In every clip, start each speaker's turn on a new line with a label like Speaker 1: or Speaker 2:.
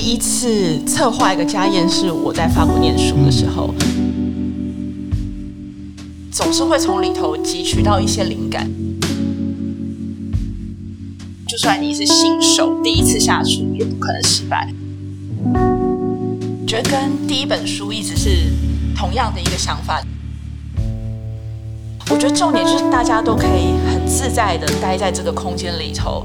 Speaker 1: 第一次策划一个家宴是我在法国念书的时候，总是会从里头汲取到一些灵感。就算你是新手，第一次下厨也不可能失败。觉得跟第一本书一直是同样的一个想法。我觉得重点就是大家都可以很自在的待在这个空间里头。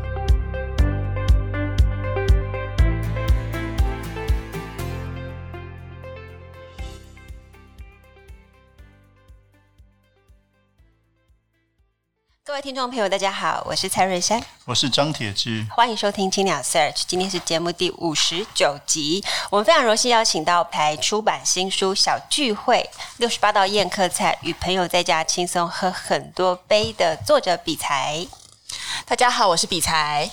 Speaker 2: 位听众朋友，大家好，我是蔡瑞山，
Speaker 3: 我是张铁志，
Speaker 2: 欢迎收听青鸟 Search，今天是节目第五十九集，我们非常荣幸邀请到台出版新书《小聚会：六十八道宴客菜》，与朋友在家轻松喝很多杯的作者比才。
Speaker 1: 大家好，我是比才。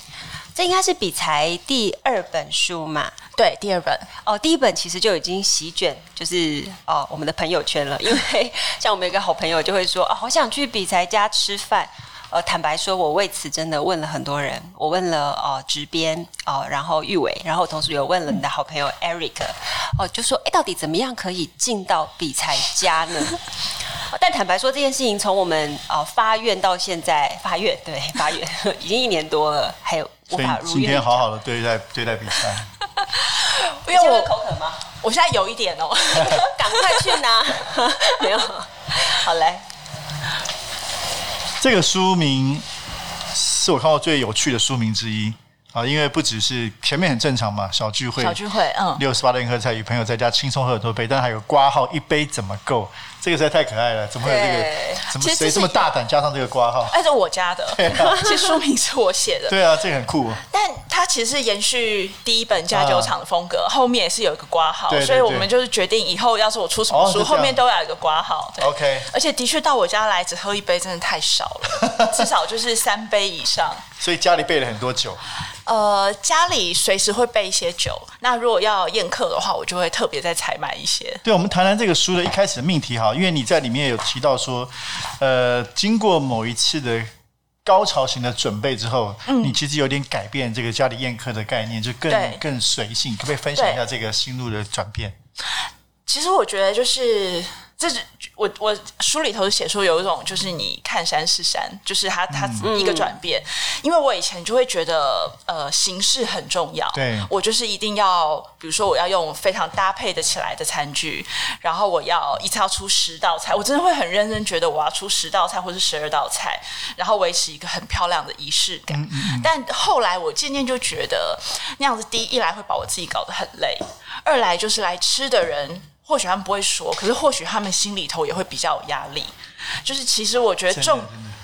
Speaker 2: 这应该是比才第二本书嘛？
Speaker 1: 对，第二本
Speaker 2: 哦，第一本其实就已经席卷，就是哦我们的朋友圈了。因为 像我们有一个好朋友就会说，哦，好想去比才家吃饭。呃，坦白说，我为此真的问了很多人，我问了哦，执编哦，然后玉伟，然后同时有问了你的好朋友 Eric，哦，就说，哎，到底怎么样可以进到比才家呢？但坦白说，这件事情从我们啊、呃、发愿到现在发愿，对发愿 已经一年多了，还有无法如
Speaker 3: 愿。今天好好的对待对待比赛。
Speaker 2: 因为我口渴吗？
Speaker 1: 我现在有一点哦，
Speaker 2: 赶快去拿。没有，好嘞。
Speaker 3: 这个书名是我看过最有趣的书名之一啊，因为不只是前面很正常嘛，小聚会，
Speaker 1: 小聚会，嗯，
Speaker 3: 六十八道宴客菜，与朋友在家轻松喝很多杯，但还有挂号一杯怎么够？这个实在太可爱了，怎么会有这个？怎么谁这么大胆加上这个挂号？
Speaker 1: 哎，是我家的，其实书名是我写的。
Speaker 3: 对啊，这个很酷。
Speaker 1: 但它其实是延续第一本家酒厂的风格，后面也是有一个挂号，所以我们就是决定以后要是我出什么书，后面都要有一个挂号。
Speaker 3: OK。
Speaker 1: 而且的确到我家来只喝一杯真的太少了，至少就是三杯以上。
Speaker 3: 所以家里备了很多酒。
Speaker 1: 呃，家里随时会备一些酒。那如果要宴客的话，我就会特别再采买一些。
Speaker 3: 对，我们谈谈这个书的一开始的命题哈，因为你在里面有提到说，呃，经过某一次的高潮型的准备之后，嗯，你其实有点改变这个家里宴客的概念，就更更随性。可不可以分享一下这个心路的转变？
Speaker 1: 其实我觉得就是。这是我我书里头写说有一种就是你看山是山，就是它它一个转变。嗯、因为我以前就会觉得呃形式很重要，
Speaker 3: 对，
Speaker 1: 我就是一定要比如说我要用非常搭配的起来的餐具，然后我要一次要出十道菜，我真的会很认真觉得我要出十道菜或是十二道菜，然后维持一个很漂亮的仪式感。嗯嗯、但后来我渐渐就觉得那样子，第一，一来会把我自己搞得很累，二来就是来吃的人。或许他们不会说，可是或许他们心里头也会比较有压力。就是其实我觉得重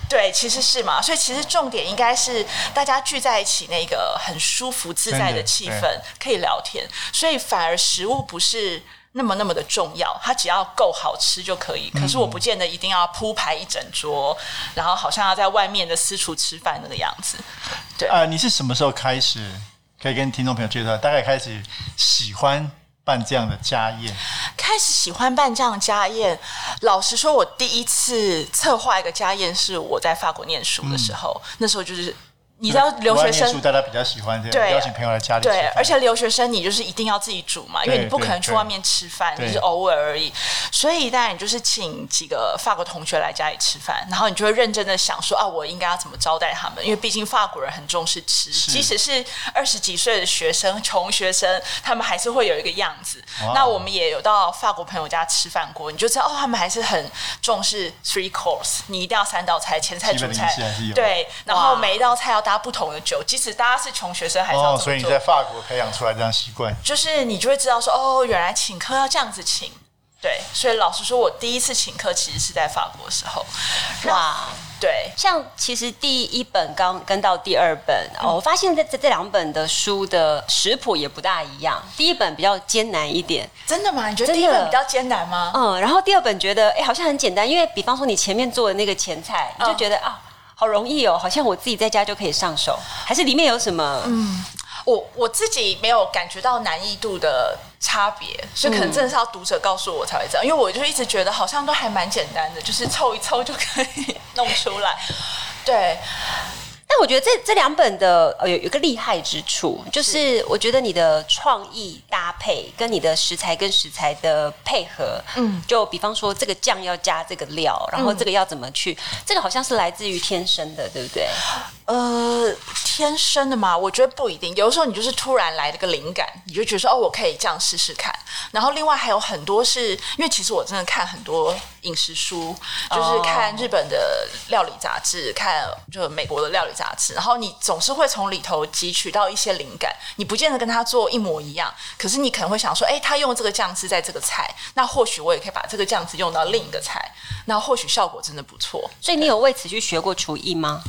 Speaker 1: 对，其实是嘛，所以其实重点应该是大家聚在一起那个很舒服自在的气氛，可以聊天。所以反而食物不是那么那么的重要，它只要够好吃就可以。可是我不见得一定要铺排一整桌，然后好像要在外面的私厨吃饭那个样子。对啊，
Speaker 3: 你是什么时候开始可以跟听众朋友介绍？大概开始喜欢。办这样的家宴，
Speaker 1: 开始喜欢办这样的家宴。老实说，我第一次策划一个家宴是我在法国念书的时候，那时候就是。你知道留学生
Speaker 3: 大家比较喜欢这样邀请朋友来家里吃饭。
Speaker 1: 对，而且留学生你就是一定要自己煮嘛，因为你不可能去外面吃饭，就是偶尔而已。所以当然你就是请几个法国同学来家里吃饭，然后你就会认真的想说啊，我应该要怎么招待他们？因为毕竟法国人很重视吃，即使是二十几岁的学生、穷学生，他们还是会有一个样子。那我们也有到法国朋友家吃饭过，你就知道哦，他们还是很重视 three course，你一定要三道菜，前菜、主菜，对，然后每一道菜要搭不同的酒，即使大家是穷学生，还是要、哦、
Speaker 3: 所以你在法国培养出来这样习惯，
Speaker 1: 就是你就会知道说，哦，原来请客要这样子请，对。所以老实说，我第一次请客其实是在法国的时候，哇，对，
Speaker 2: 像其实第一本刚跟到第二本，嗯、哦，我发现这这这两本的书的食谱也不大一样。第一本比较艰难一点，
Speaker 1: 真的吗？你觉得第一本比较艰难吗？
Speaker 2: 嗯，然后第二本觉得哎，好像很简单，因为比方说你前面做的那个前菜，你就觉得、嗯、啊，好容易哦，好像我自己在家就可以上手。还是里面有什么？嗯。
Speaker 1: 我我自己没有感觉到难易度的差别，所以可能真的是要读者告诉我才会这样，因为我就一直觉得好像都还蛮简单的，就是凑一凑就可以弄出来，对。
Speaker 2: 但我觉得这这两本的呃有有个厉害之处，就是我觉得你的创意搭配跟你的食材跟食材的配合，嗯，就比方说这个酱要加这个料，然后这个要怎么去，嗯、这个好像是来自于天生的，对不对？
Speaker 1: 呃，天生的嘛，我觉得不一定。有的时候你就是突然来了个灵感，你就觉得说哦，我可以这样试试看。然后另外还有很多是因为其实我真的看很多饮食书，就是看日本的料理杂志，看就美国的料理杂志。然后你总是会从里头汲取到一些灵感，你不见得跟他做一模一样，可是你可能会想说，哎，他用这个酱汁在这个菜，那或许我也可以把这个酱汁用到另一个菜，那或许效果真的不错。
Speaker 2: 所以你有为此去学过厨艺吗？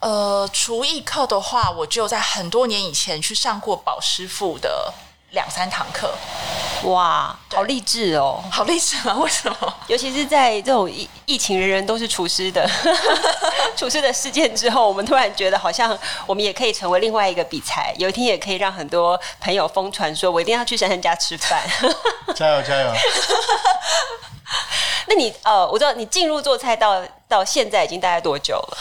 Speaker 1: 呃，厨艺课的话，我就在很多年以前去上过宝师傅的两三堂课。
Speaker 2: 哇，好励志哦！
Speaker 1: 好励志啊！为什么？
Speaker 2: 尤其是在这种疫疫情，人人都是厨师的 厨师的事件之后，我们突然觉得好像我们也可以成为另外一个比才，有一天也可以让很多朋友疯传说，我一定要去珊珊家吃饭。
Speaker 3: 加 油加油！
Speaker 2: 那你呃，我知道你进入做菜到到现在已经大概多久了？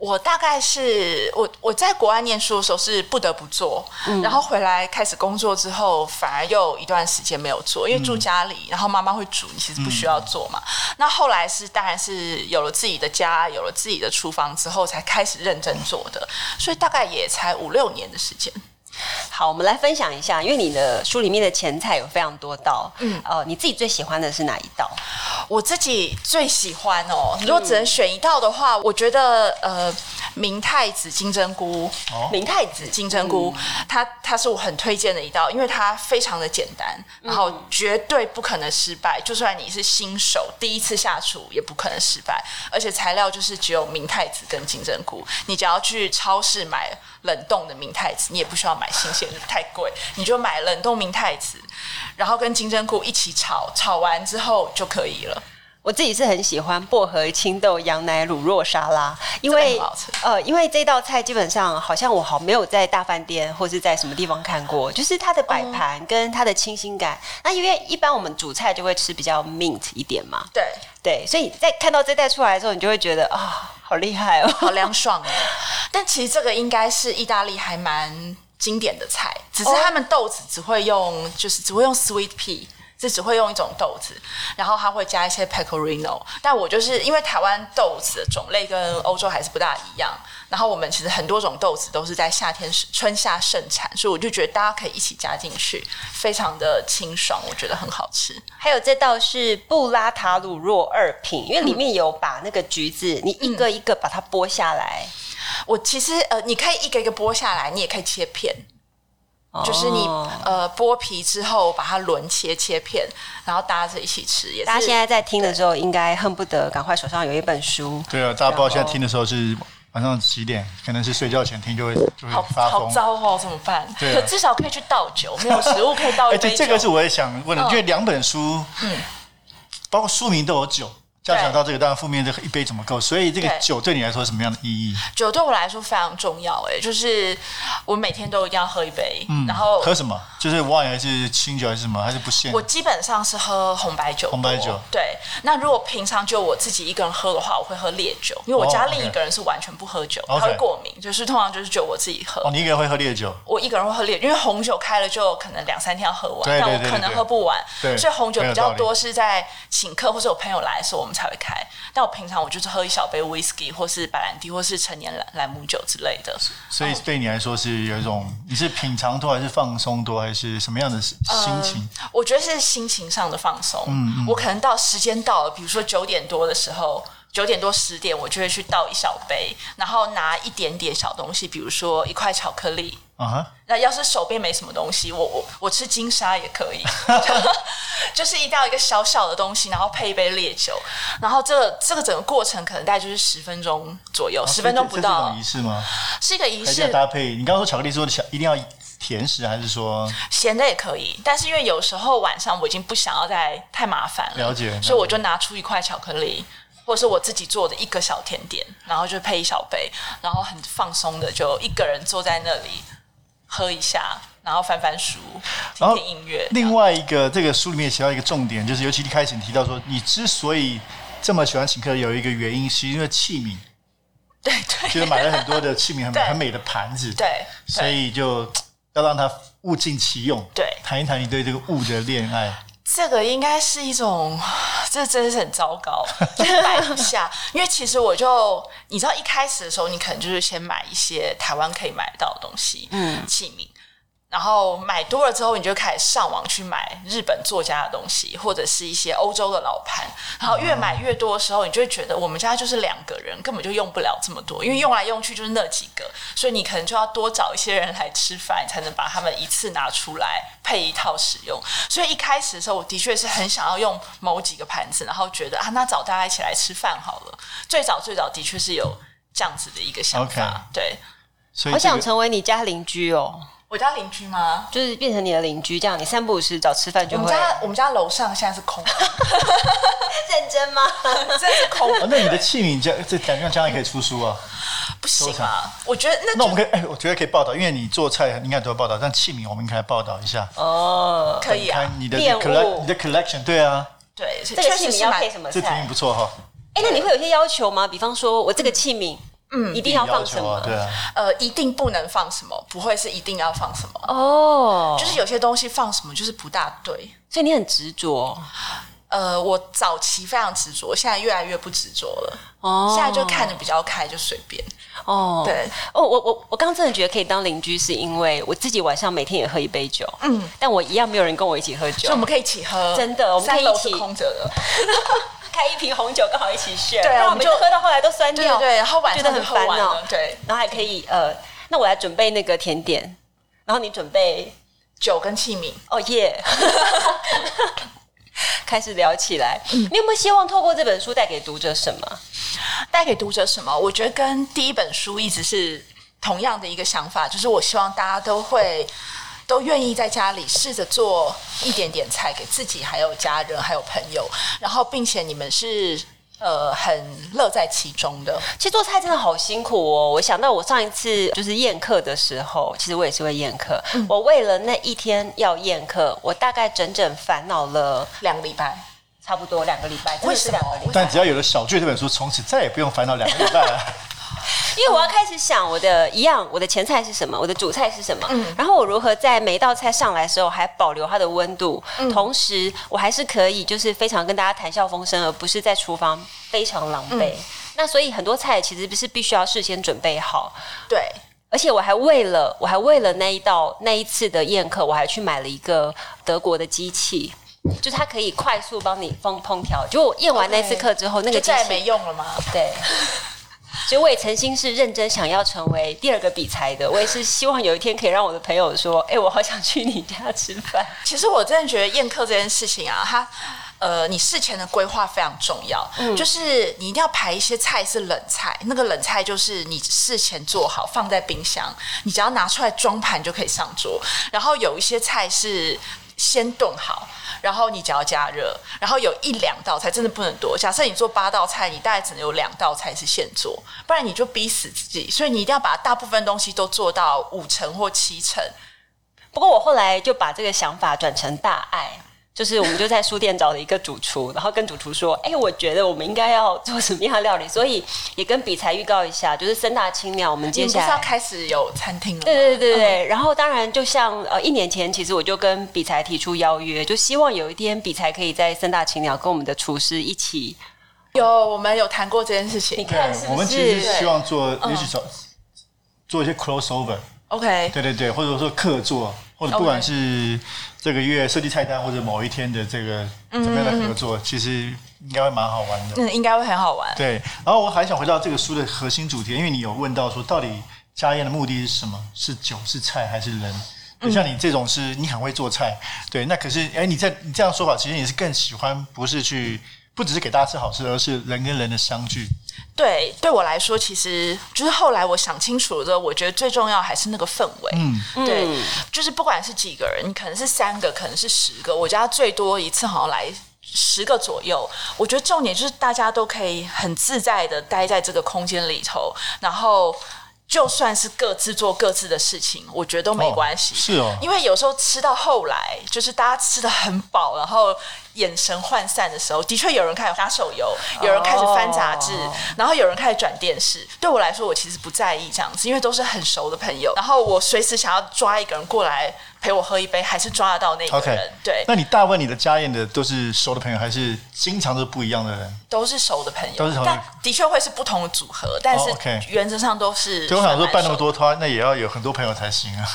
Speaker 1: 我大概是我我在国外念书的时候是不得不做，嗯、然后回来开始工作之后，反而又一段时间没有做，因为住家里，然后妈妈会煮，你其实不需要做嘛。嗯、那后来是当然是有了自己的家，有了自己的厨房之后，才开始认真做的，所以大概也才五六年的时间。
Speaker 2: 好，我们来分享一下，因为你的书里面的前菜有非常多道，嗯，呃，你自己最喜欢的是哪一道？
Speaker 1: 我自己最喜欢哦，如果只能选一道的话，嗯、我觉得呃，明太子金针菇，哦、明太子。金针菇，嗯、它它是我很推荐的一道，因为它非常的简单，然后绝对不可能失败，就算你是新手第一次下厨也不可能失败，而且材料就是只有明太子跟金针菇，你只要去超市买冷冻的明太子，你也不需要买新鲜。太贵，你就买冷冻明太子，然后跟金针菇一起炒，炒完之后就可以了。
Speaker 2: 我自己是很喜欢薄荷青豆羊奶乳酪沙拉，因为呃，因为这道菜基本上好像我好没有在大饭店或是在什么地方看过，就是它的摆盘跟它的清新感。嗯、那因为一般我们煮菜就会吃比较 mint 一点嘛，
Speaker 1: 对
Speaker 2: 对，所以在看到这道出来的时候，你就会觉得啊、哦，好厉害哦，
Speaker 1: 好凉爽哦。但其实这个应该是意大利还蛮。经典的菜，只是他们豆子只会用，oh. 就是只会用 sweet pea，就只会用一种豆子，然后他会加一些 pecorino。但我就是因为台湾豆子的种类跟欧洲还是不大一样，然后我们其实很多种豆子都是在夏天、春夏盛产，所以我就觉得大家可以一起加进去，非常的清爽，我觉得很好吃。
Speaker 2: 还有这道是布拉塔鲁若二品，因为里面有把那个橘子，嗯、你一个一个把它剥下来。
Speaker 1: 我其实呃，你可以一个一个剥下来，你也可以切片，哦、就是你呃剥皮之后把它轮切切片，然后搭着一起吃。也
Speaker 2: 大家现在在听的时候，应该恨不得赶快手上有一本书。
Speaker 3: 对啊，大家不知道现在听的时候是晚上几点？可能是睡觉前听就会就会发疯。
Speaker 1: 好糟哦，怎么办？对、啊，可至少可以去倒酒，没有食物可以倒一杯酒。
Speaker 3: 这个是我也想问的，因为两本书，嗯，包括书名都有酒。要讲到这个，当然负面这一杯怎么够？所以这个酒对你来说是什么样的意义？
Speaker 1: 酒对我来说非常重要，哎，就是我每天都一定要喝一杯。嗯，然后
Speaker 3: 喝什么？就是 wine 还是清酒还是什么？还是不限？
Speaker 1: 我基本上是喝红白酒。
Speaker 3: 红白酒。
Speaker 1: 对。那如果平常就我自己一个人喝的话，我会喝烈酒，因为我家另一个人是完全不喝酒，他会过敏，就是通常就是酒我自己喝。
Speaker 3: 哦，你一个人会喝烈酒？
Speaker 1: 我一个人会喝烈，因为红酒开了就可能两三天要喝完，但我可能喝不完，所以红酒比较多是在请客或者有朋友来的时候我们才会开。但我平常我就是喝一小杯 whisky 或是白兰地或是陈年兰兰姆酒之类的。
Speaker 3: 所以对你来说是有一种，你是品尝多还是放松多，还是什么样的心情？
Speaker 1: 呃，我觉得是心情上的放松。嗯，嗯，我可能到时间到了，比如说九点多的时候。九点多十点，我就会去倒一小杯，然后拿一点点小东西，比如说一块巧克力。
Speaker 3: 啊哈。
Speaker 1: 那要是手边没什么东西，我我我吃金沙也可以，就是一定要一个小小的东西，然后配一杯烈酒，然后这个这个整个过程可能大概就是十分钟左右，十分钟不到。
Speaker 3: 仪式吗？
Speaker 1: 是一个仪式
Speaker 3: 搭配。你刚刚说巧克力，说小一定要甜食，还是说
Speaker 1: 咸的也可以？但是因为有时候晚上我已经不想要再太麻烦了，
Speaker 3: 了解，
Speaker 1: 所以我就拿出一块巧克力，或者是我自己做的一个小甜点，然后就配一小杯，然后很放松的就一个人坐在那里喝一下，然后翻翻书，听听音乐。
Speaker 3: 另外一个这个书里面写到一个重点，就是尤其一开始你提到说，你之所以这么喜欢请客，有一个原因是因为器皿。
Speaker 1: 对对，
Speaker 3: 就是买了很多的器皿，很 很美的盘子，
Speaker 1: 对，
Speaker 3: 所以就。要让它物尽其用。
Speaker 1: 对，
Speaker 3: 谈一谈你对这个物的恋爱。
Speaker 1: 这个应该是一种，这真的是很糟糕，摆不下。因为其实我就，你知道，一开始的时候，你可能就是先买一些台湾可以买到的东西，嗯，器皿。然后买多了之后，你就开始上网去买日本作家的东西，或者是一些欧洲的老盘。然后越买越多的时候，你就会觉得我们家就是两个人，根本就用不了这么多，因为用来用去就是那几个，所以你可能就要多找一些人来吃饭，才能把他们一次拿出来配一套使用。所以一开始的时候，我的确是很想要用某几个盘子，然后觉得啊，那找大家一起来吃饭好了。最早最早的确是有这样子的一个想法.对。
Speaker 3: 所以、
Speaker 2: 这个、我想成为你家邻居哦。
Speaker 1: 我家邻居吗？
Speaker 2: 就是变成你的邻居，这样你三不五时找吃饭就会。
Speaker 1: 我们家我们家楼上现在是空的，
Speaker 2: 认真吗？
Speaker 1: 真是空。
Speaker 3: 那你的器皿将这感觉将来可以出书啊？
Speaker 1: 不行啊！我觉得那
Speaker 3: 那我们可以哎，我觉得可以报道，因为你做菜应该都要报道，但器皿我们应该报道一下
Speaker 2: 哦。
Speaker 1: 可以啊，
Speaker 3: 你的 collect 你的 collection 对啊，
Speaker 1: 对，
Speaker 2: 这个器皿要配什么菜？
Speaker 3: 这提议不错哈。
Speaker 2: 哎，那你会有些要求吗？比方说我这个器皿。嗯，一定要放什么？
Speaker 3: 啊对啊，
Speaker 1: 呃，一定不能放什么，不会是一定要放什么
Speaker 2: 哦。
Speaker 1: 就是有些东西放什么就是不大对，
Speaker 2: 所以你很执着。
Speaker 1: 呃，我早期非常执着，现在越来越不执着了。哦，现在就看的比较开，就随便。
Speaker 2: 哦，
Speaker 1: 对，
Speaker 2: 哦，我我我刚真的觉得可以当邻居，是因为我自己晚上每天也喝一杯酒。嗯，但我一样没有人跟我一起喝酒，
Speaker 1: 所以我们可以一起喝。
Speaker 2: 真的，我们可以一起
Speaker 1: 空着的。
Speaker 2: 开一瓶红酒刚好一起 share，
Speaker 1: 对，
Speaker 2: 我们就喝到后来都酸掉，
Speaker 1: 对，对，然后晚上
Speaker 2: 很烦恼，
Speaker 1: 对，
Speaker 2: 然后还可以呃，那我来准备那个甜点，然后你准备
Speaker 1: 酒跟器皿，
Speaker 2: 哦耶，开始聊起来，嗯，你有没有希望透过这本书带给读者什么？
Speaker 1: 带给读者什么？我觉得跟第一本书一直是同样的一个想法，就是我希望大家都会。都愿意在家里试着做一点点菜给自己，还有家人，还有朋友，然后并且你们是呃很乐在其中的。
Speaker 2: 其实做菜真的好辛苦哦！我想到我上一次就是宴客的时候，其实我也是会宴客。嗯、我为了那一天要宴客，我大概整整烦恼了
Speaker 1: 两个礼拜，
Speaker 2: 差不多两个礼拜。为什么？
Speaker 3: 但只要有了小聚这本书，从此再也不用烦恼两个礼拜了。
Speaker 2: 因为我要开始想我的一样，我的前菜是什么，我的主菜是什么，嗯，然后我如何在每一道菜上来的时候还保留它的温度，嗯，同时我还是可以就是非常跟大家谈笑风生，而不是在厨房非常狼狈。嗯，那所以很多菜其实不是必须要事先准备好，
Speaker 1: 对，
Speaker 2: 而且我还为了我还为了那一道那一次的宴客，我还去买了一个德国的机器，就是它可以快速帮你烹烹调。就我宴完那次课之后那个机器
Speaker 1: 没用了吗？
Speaker 2: 对。所以我也曾经是认真想要成为第二个比才的，我也是希望有一天可以让我的朋友说：“哎、欸，我好想去你家吃饭。”
Speaker 1: 其实我真的觉得宴客这件事情啊，它呃，你事前的规划非常重要，嗯，就是你一定要排一些菜是冷菜，那个冷菜就是你事前做好放在冰箱，你只要拿出来装盘就可以上桌。然后有一些菜是先炖好。然后你只要加热，然后有一两道菜真的不能多。假设你做八道菜，你大概只能有两道菜是现做，不然你就逼死自己。所以你一定要把大部分东西都做到五成或七成。
Speaker 2: 不过我后来就把这个想法转成大爱。就是我们就在书店找了一个主厨，然后跟主厨说：“哎、欸，我觉得我们应该要做什么样的料理？”所以也跟比才预告一下，就是森大青鸟，我们接下来
Speaker 1: 是要开始有餐厅了。
Speaker 2: 对对对对、嗯、然后当然就像呃一年前，其实我就跟比才提出邀约，就希望有一天比才可以在森大青鸟跟我们的厨师一起。
Speaker 1: 有，我们有谈过这件事情。
Speaker 2: 你看是是？
Speaker 3: 我们其实希望做，也许做做一些 crossover。
Speaker 1: OK。
Speaker 3: 对对对，或者说客座。或者不管是这个月设计菜单，或者某一天的这个怎么样的合作，嗯、其实应该会蛮好玩的。
Speaker 1: 嗯，应该会很好玩。
Speaker 3: 对，然后我还想回到这个书的核心主题，因为你有问到说，到底家宴的目的是什么？是酒是菜还是人？就像你这种是，你很会做菜，对，那可是哎，你在你这样说法，其实你是更喜欢不是去，不只是给大家吃好吃，而是人跟人的相聚。
Speaker 1: 对，对我来说，其实就是后来我想清楚了之后，我觉得最重要还是那个氛围。嗯，对，就是不管是几个人，你可能是三个，可能是十个，我家最多一次好像来十个左右。我觉得重点就是大家都可以很自在的待在这个空间里头，然后。就算是各自做各自的事情，我觉得都没关系。
Speaker 3: 哦，是哦，
Speaker 1: 因为有时候吃到后来，就是大家吃的很饱，然后。眼神涣散的时候，的确有人开始打手游，有人开始翻杂志，oh. 然后有人开始转电视。对我来说，我其实不在意这样子，因为都是很熟的朋友。然后我随时想要抓一个人过来陪我喝一杯，还是抓得到那个人。Okay. 对。
Speaker 3: 那你大问你的家宴的都是熟的朋友，还是经常都是不一样的人？
Speaker 1: 都是熟的朋友，
Speaker 3: 都是熟的。
Speaker 1: 但的确会是不同的组合，但是原则上都是。
Speaker 3: 对，我想说办那么多摊，那也要有很多朋友才行啊。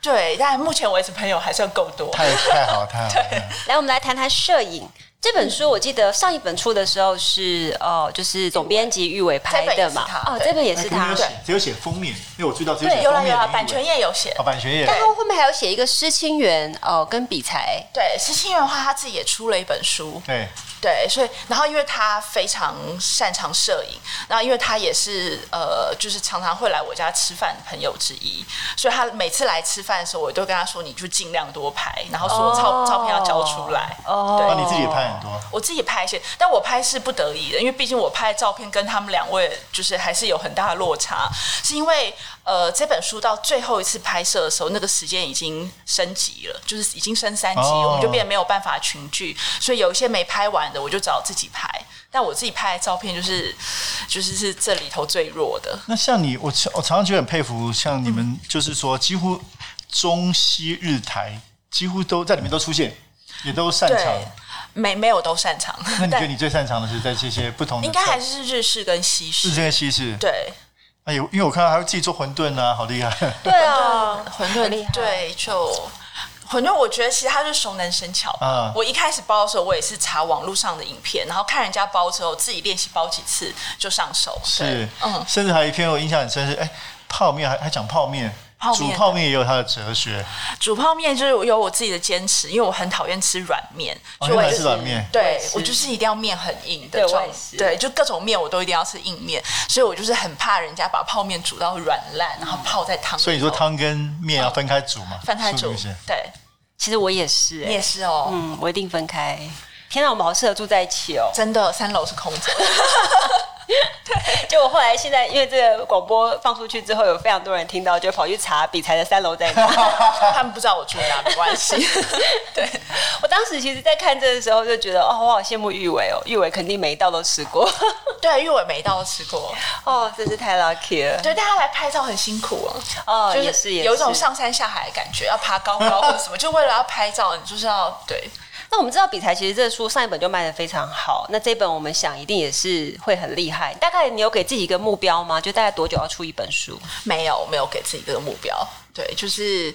Speaker 1: 对，但目前为止朋友还算够多。
Speaker 3: 太太好，太好。
Speaker 1: 对，
Speaker 2: 来，我们来谈谈摄影。这本书我记得上一本出的时候是哦，就是总编辑玉伟拍的嘛。哦，这本也是他。
Speaker 3: 只有写封面，因为我知道只有写封面。
Speaker 1: 有了有了，版权页有写。
Speaker 3: 哦，版权页。
Speaker 2: 但他后面还有写一个施清源哦，跟比才。
Speaker 1: 对，施清源的话，他自己也出了一本书。
Speaker 3: 对。
Speaker 1: 对，所以然后因为他非常擅长摄影，然后因为他也是呃，就是常常会来我家吃饭的朋友之一，所以他每次来吃饭的时候，我都跟他说，你就尽量多拍，然后说照、oh. 照片要交出来。哦，对，
Speaker 3: 你自己拍很多，
Speaker 1: 我自己拍一些，但我拍是不得已的，因为毕竟我拍的照片跟他们两位就是还是有很大的落差，是因为。呃，这本书到最后一次拍摄的时候，那个时间已经升级了，就是已经升三级，哦、我们就变得没有办法群聚，所以有一些没拍完的，我就找自己拍。但我自己拍的照片，就是就是是这里头最弱的。
Speaker 3: 那像你，我我常常觉得很佩服，像你们，就是说几乎中西日台几乎都在里面都出现，也都擅长。
Speaker 1: 没没有都擅长。
Speaker 3: 那你觉得你最擅长的是在这些不同的？
Speaker 1: 应该还是日式跟西式。
Speaker 3: 日式跟西式。
Speaker 1: 对。
Speaker 3: 哎呦，因为我看到还会自己做馄饨啊，好厉害！
Speaker 1: 对啊，馄饨厉害。对，就馄饨，我觉得其实它是熟能生巧。嗯，我一开始包的时候，我也是查网络上的影片，然后看人家包之后，自己练习包几次就上手。
Speaker 3: 是，嗯，甚至还有一篇我印象很深是，哎，泡面还还讲泡面。煮泡面也有它的哲学。
Speaker 1: 煮泡面就是有我自己的坚持，因为我很讨厌吃软面，
Speaker 3: 所以我吃软面。
Speaker 1: 对，我就是一定要面很硬的状。对，就各种面我都一定要吃硬面，所以我就是很怕人家把泡面煮到软烂，然后泡在汤里。
Speaker 3: 所以你说汤跟面要分开煮嘛？
Speaker 1: 分开煮。对，
Speaker 2: 其实我也是，
Speaker 1: 你也是哦。
Speaker 2: 嗯，我一定分开。天哪，我们好适合住在一起哦！
Speaker 1: 真的，三楼是空着。
Speaker 2: 对，结果后来现在因为这个广播放出去之后，有非常多人听到，就跑去查比才的三楼在哪。
Speaker 1: 他们不知道我住哪，没关系。对，
Speaker 2: 我当时其实，在看这的时候就觉得，哦，我好羡慕玉伟哦，玉伟肯定每一道都吃过。
Speaker 1: 对，玉伟每一道都吃过。
Speaker 2: 哦，真是太 lucky 了。
Speaker 1: 对，大家来拍照很辛苦哦。
Speaker 2: 哦，
Speaker 1: 就是
Speaker 2: 也是，
Speaker 1: 有一种上山下海的感觉，要爬高高或者什么，就为了要拍照，你就是要对。
Speaker 2: 那我们知道比才其实这个书上一本就卖的非常好，那这本我们想一定也是会很厉害。大概你有给自己一个目标吗？就大概多久要出一本书？
Speaker 1: 没有，没有给自己一个目标。对，就是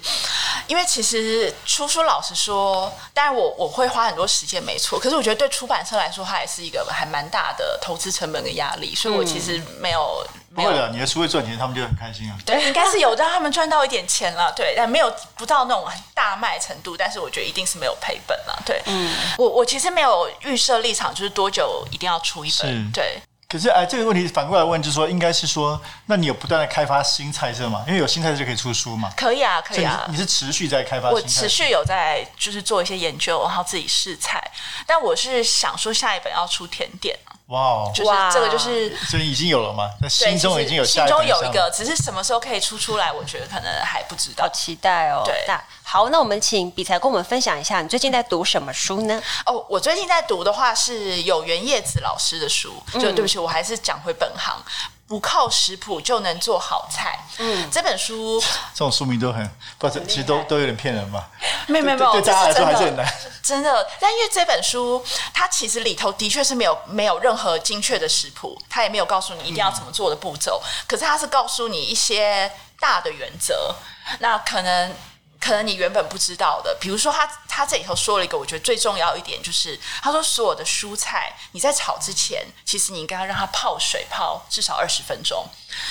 Speaker 1: 因为其实出书，老实说，当然我我会花很多时间，没错。可是我觉得对出版社来说，它也是一个还蛮大的投资成本跟压力，所以我其实没有。
Speaker 3: 不会的，你的书会赚钱，他们就很开心啊。
Speaker 1: 对，应该是有让他们赚到一点钱了。对，但没有不到那种很大卖程度，但是我觉得一定是没有赔本了。对，嗯，我我其实没有预设立场，就是多久一定要出一本。是对。
Speaker 3: 可是，哎，这个问题反过来问，就是说，应该是说，那你有不断的开发新菜色吗？因为有新菜色就可以出书嘛。
Speaker 1: 可以啊，可以啊。
Speaker 3: 你是，你是持续在开发新菜色？
Speaker 1: 我持续有在，就是做一些研究，然后自己试菜。但我是想说，下一本要出甜点。
Speaker 3: 哇哦！
Speaker 1: 就是这个，就是
Speaker 3: 所以已经有了吗？那心中已经有下一，
Speaker 1: 心中有一个，只是什么时候可以出出来，我觉得可能还不知道。
Speaker 2: 好期待哦！
Speaker 1: 对，
Speaker 2: 那好，那我们请比才跟我们分享一下，你最近在读什么书呢？
Speaker 1: 哦，我最近在读的话是有原叶子老师的书，就对不起，我还是讲回本行。不靠食谱就能做好菜。嗯，这本书这
Speaker 3: 种书名都很，不是，其实都都有点骗人吧？
Speaker 1: 没有没有没有，
Speaker 3: 对大家来说还是很难。
Speaker 1: 真的，但因为这本书它其实里头的确是没有没有任何精确的食谱，它也没有告诉你一定要怎么做的步骤。嗯、可是它是告诉你一些大的原则。那可能。可能你原本不知道的。比如说他，他他这里头说了一个，我觉得最重要一点就是，他说所有的蔬菜你在炒之前，其实你应该要让它泡水泡至少二十分钟。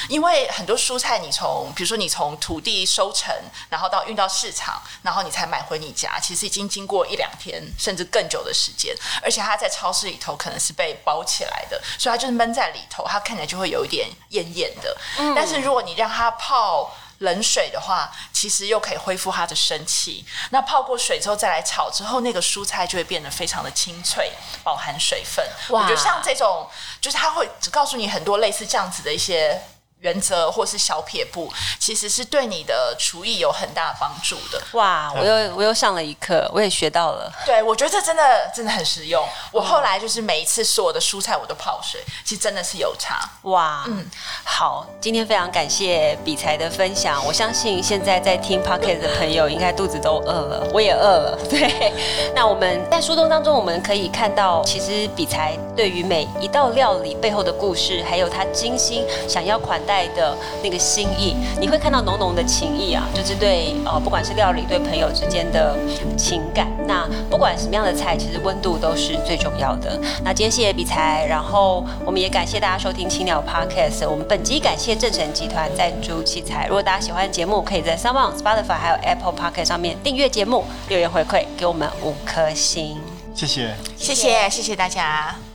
Speaker 1: 因为很多蔬菜，你从比如说你从土地收成，然后到运到市场，然后你才买回你家，其实已经经过一两天甚至更久的时间，而且它在超市里头可能是被包起来的，所以它就是闷在里头，它看起来就会有一点艳艳的。嗯。但是如果你让它泡冷水的话，其实又可以恢复它的生气。那泡过水之后再来炒之后，那个蔬菜就会变得非常的清脆，饱含水分。我觉得像这种，就是它会只告诉你很多类似这样子的一些。原则或是小撇步，其实是对你的厨艺有很大帮助的。
Speaker 2: 哇，我又我又上了一课，我也学到了。
Speaker 1: 对，我觉得这真的真的很实用。我后来就是每一次所有的蔬菜我都泡水，其实真的是有差。
Speaker 2: 哇，嗯，好，今天非常感谢比才的分享。我相信现在在听 Podcast 的朋友应该肚子都饿了，我也饿了。对，那我们在书中当中，我们可以看到，其实比才对于每一道料理背后的故事，还有他精心想要款待的那个心意，你会看到浓浓的情谊啊，就是对呃，不管是料理对朋友之间的情感。那不管什么样的菜，其实温度都是最重要的。那今天谢谢比才，然后我们也感谢大家收听青鸟 Podcast。我们本集感谢正成集团赞助器材。如果大家喜欢节目，可以在 SoundOn Spotify 还有 Apple Podcast 上面订阅节目，留言回馈给我们五颗星。
Speaker 3: 谢谢，
Speaker 1: 谢谢，谢谢大家。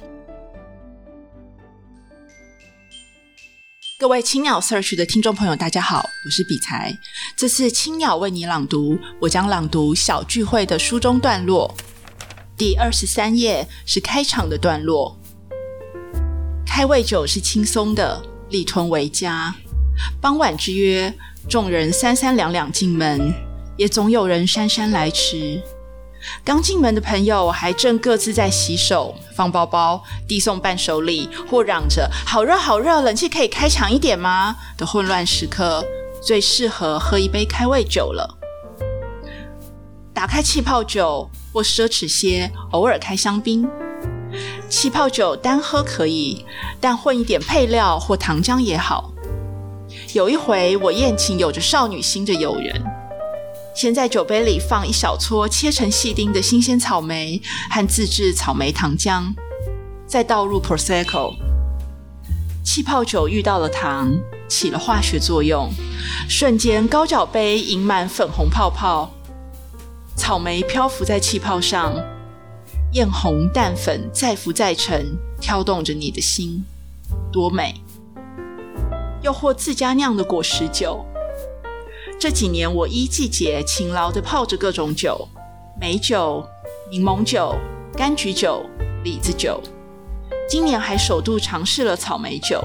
Speaker 1: 各位青鸟 Search 的听众朋友，大家好，我是比才。这次青鸟为你朗读，我将朗读小聚会的书中段落。第二十三页是开场的段落。开胃酒是轻松的，立吞为佳。傍晚之约，众人三三两两进门，也总有人姗姗来迟。刚进门的朋友还正各自在洗手、放包包、递送伴手礼，或嚷着“好热好热，冷气可以开强一点吗”的混乱时刻，最适合喝一杯开胃酒了。打开气泡酒，或奢侈些，偶尔开香槟。气泡酒单喝可以，但混一点配料或糖浆也好。有一回，我宴请有着少女心的友人。先在酒杯里放一小撮切成细丁的新鲜草莓和自制草莓糖浆，再倒入 Prosecco。气泡酒遇到了糖，起了化学作用，瞬间高脚杯盈满粉红泡泡，草莓漂浮在气泡上，艳红淡粉再浮再沉，挑动着你的心，多美！又或自家酿的果实酒。这几年，我依季节勤劳地泡着各种酒：梅酒、柠檬酒、柑橘酒、李子酒。今年还首度尝试了草莓酒。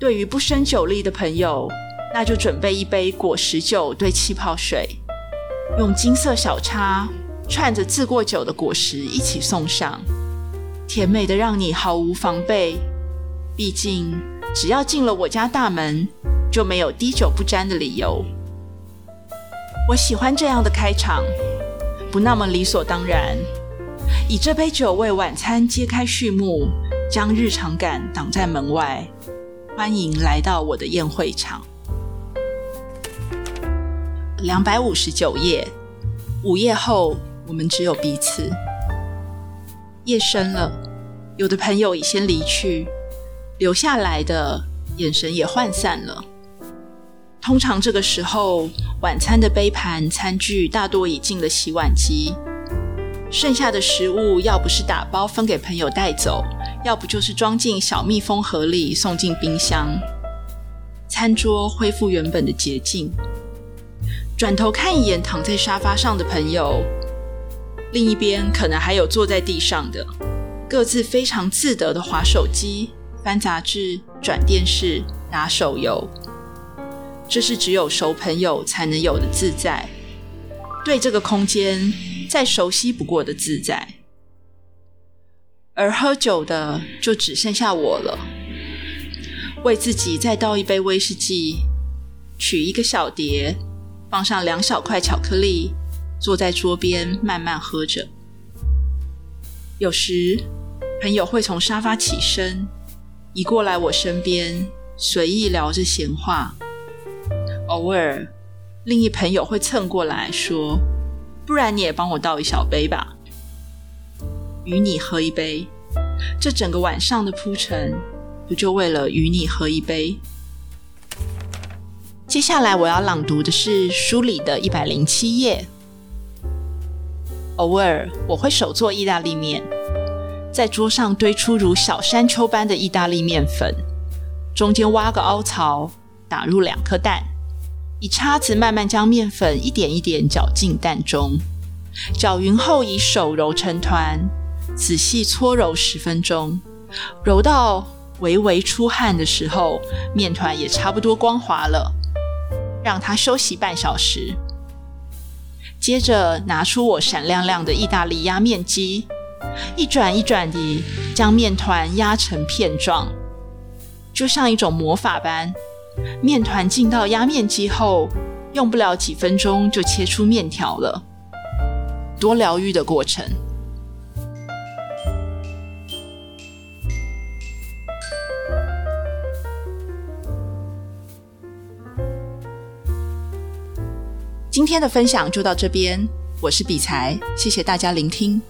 Speaker 1: 对于不胜酒力的朋友，那就准备一杯果实酒兑气泡水，用金色小叉串着自过酒的果实一起送上，甜美的让你毫无防备。毕竟，只要进了我家大门。就没有滴酒不沾的理由。我喜欢这样的开场，不那么理所当然。以这杯酒为晚餐揭开序幕，将日常感挡在门外。欢迎来到我的宴会场。两百五十九页，午夜后我们只有彼此。夜深了，有的朋友已先离去，留下来的眼神也涣散了。通常这个时候，晚餐的杯盘餐具大多已进了洗碗机，剩下的食物要不是打包分给朋友带走，要不就是装进小密封盒里送进冰箱。餐桌恢复原本的洁净。转头看一眼躺在沙发上的朋友，另一边可能还有坐在地上的，各自非常自得的滑手机、翻杂志、转电视、打手游。这是只有熟朋友才能有的自在，对这个空间再熟悉不过的自在。而喝酒的就只剩下我了，为自己再倒一杯威士忌，取一个小碟，放上两小块巧克力，坐在桌边慢慢喝着。有时朋友会从沙发起身，移过来我身边，随意聊着闲话。偶尔，另一朋友会蹭过来说：“不然你也帮我倒一小杯吧，与你喝一杯。”这整个晚上的铺陈，不就为了与你喝一杯？接下来我要朗读的是书里的一百零七页。偶尔我会手做意大利面，在桌上堆出如小山丘般的意大利面粉，中间挖个凹槽，打入两颗蛋，以叉子慢慢将面粉一点一点搅进蛋中，搅匀后以手揉成团，仔细搓揉十分钟，揉到微微出汗的时候，面团也差不多光滑了。让它休息半小时，接着拿出我闪亮亮的意大利压面机，一转一转地将面团压成片状，就像一种魔法般。面团进到压面机后，用不了几分钟就切出面条了，多疗愈的过程。今天的分享就到这边，我是比才，谢谢大家聆听。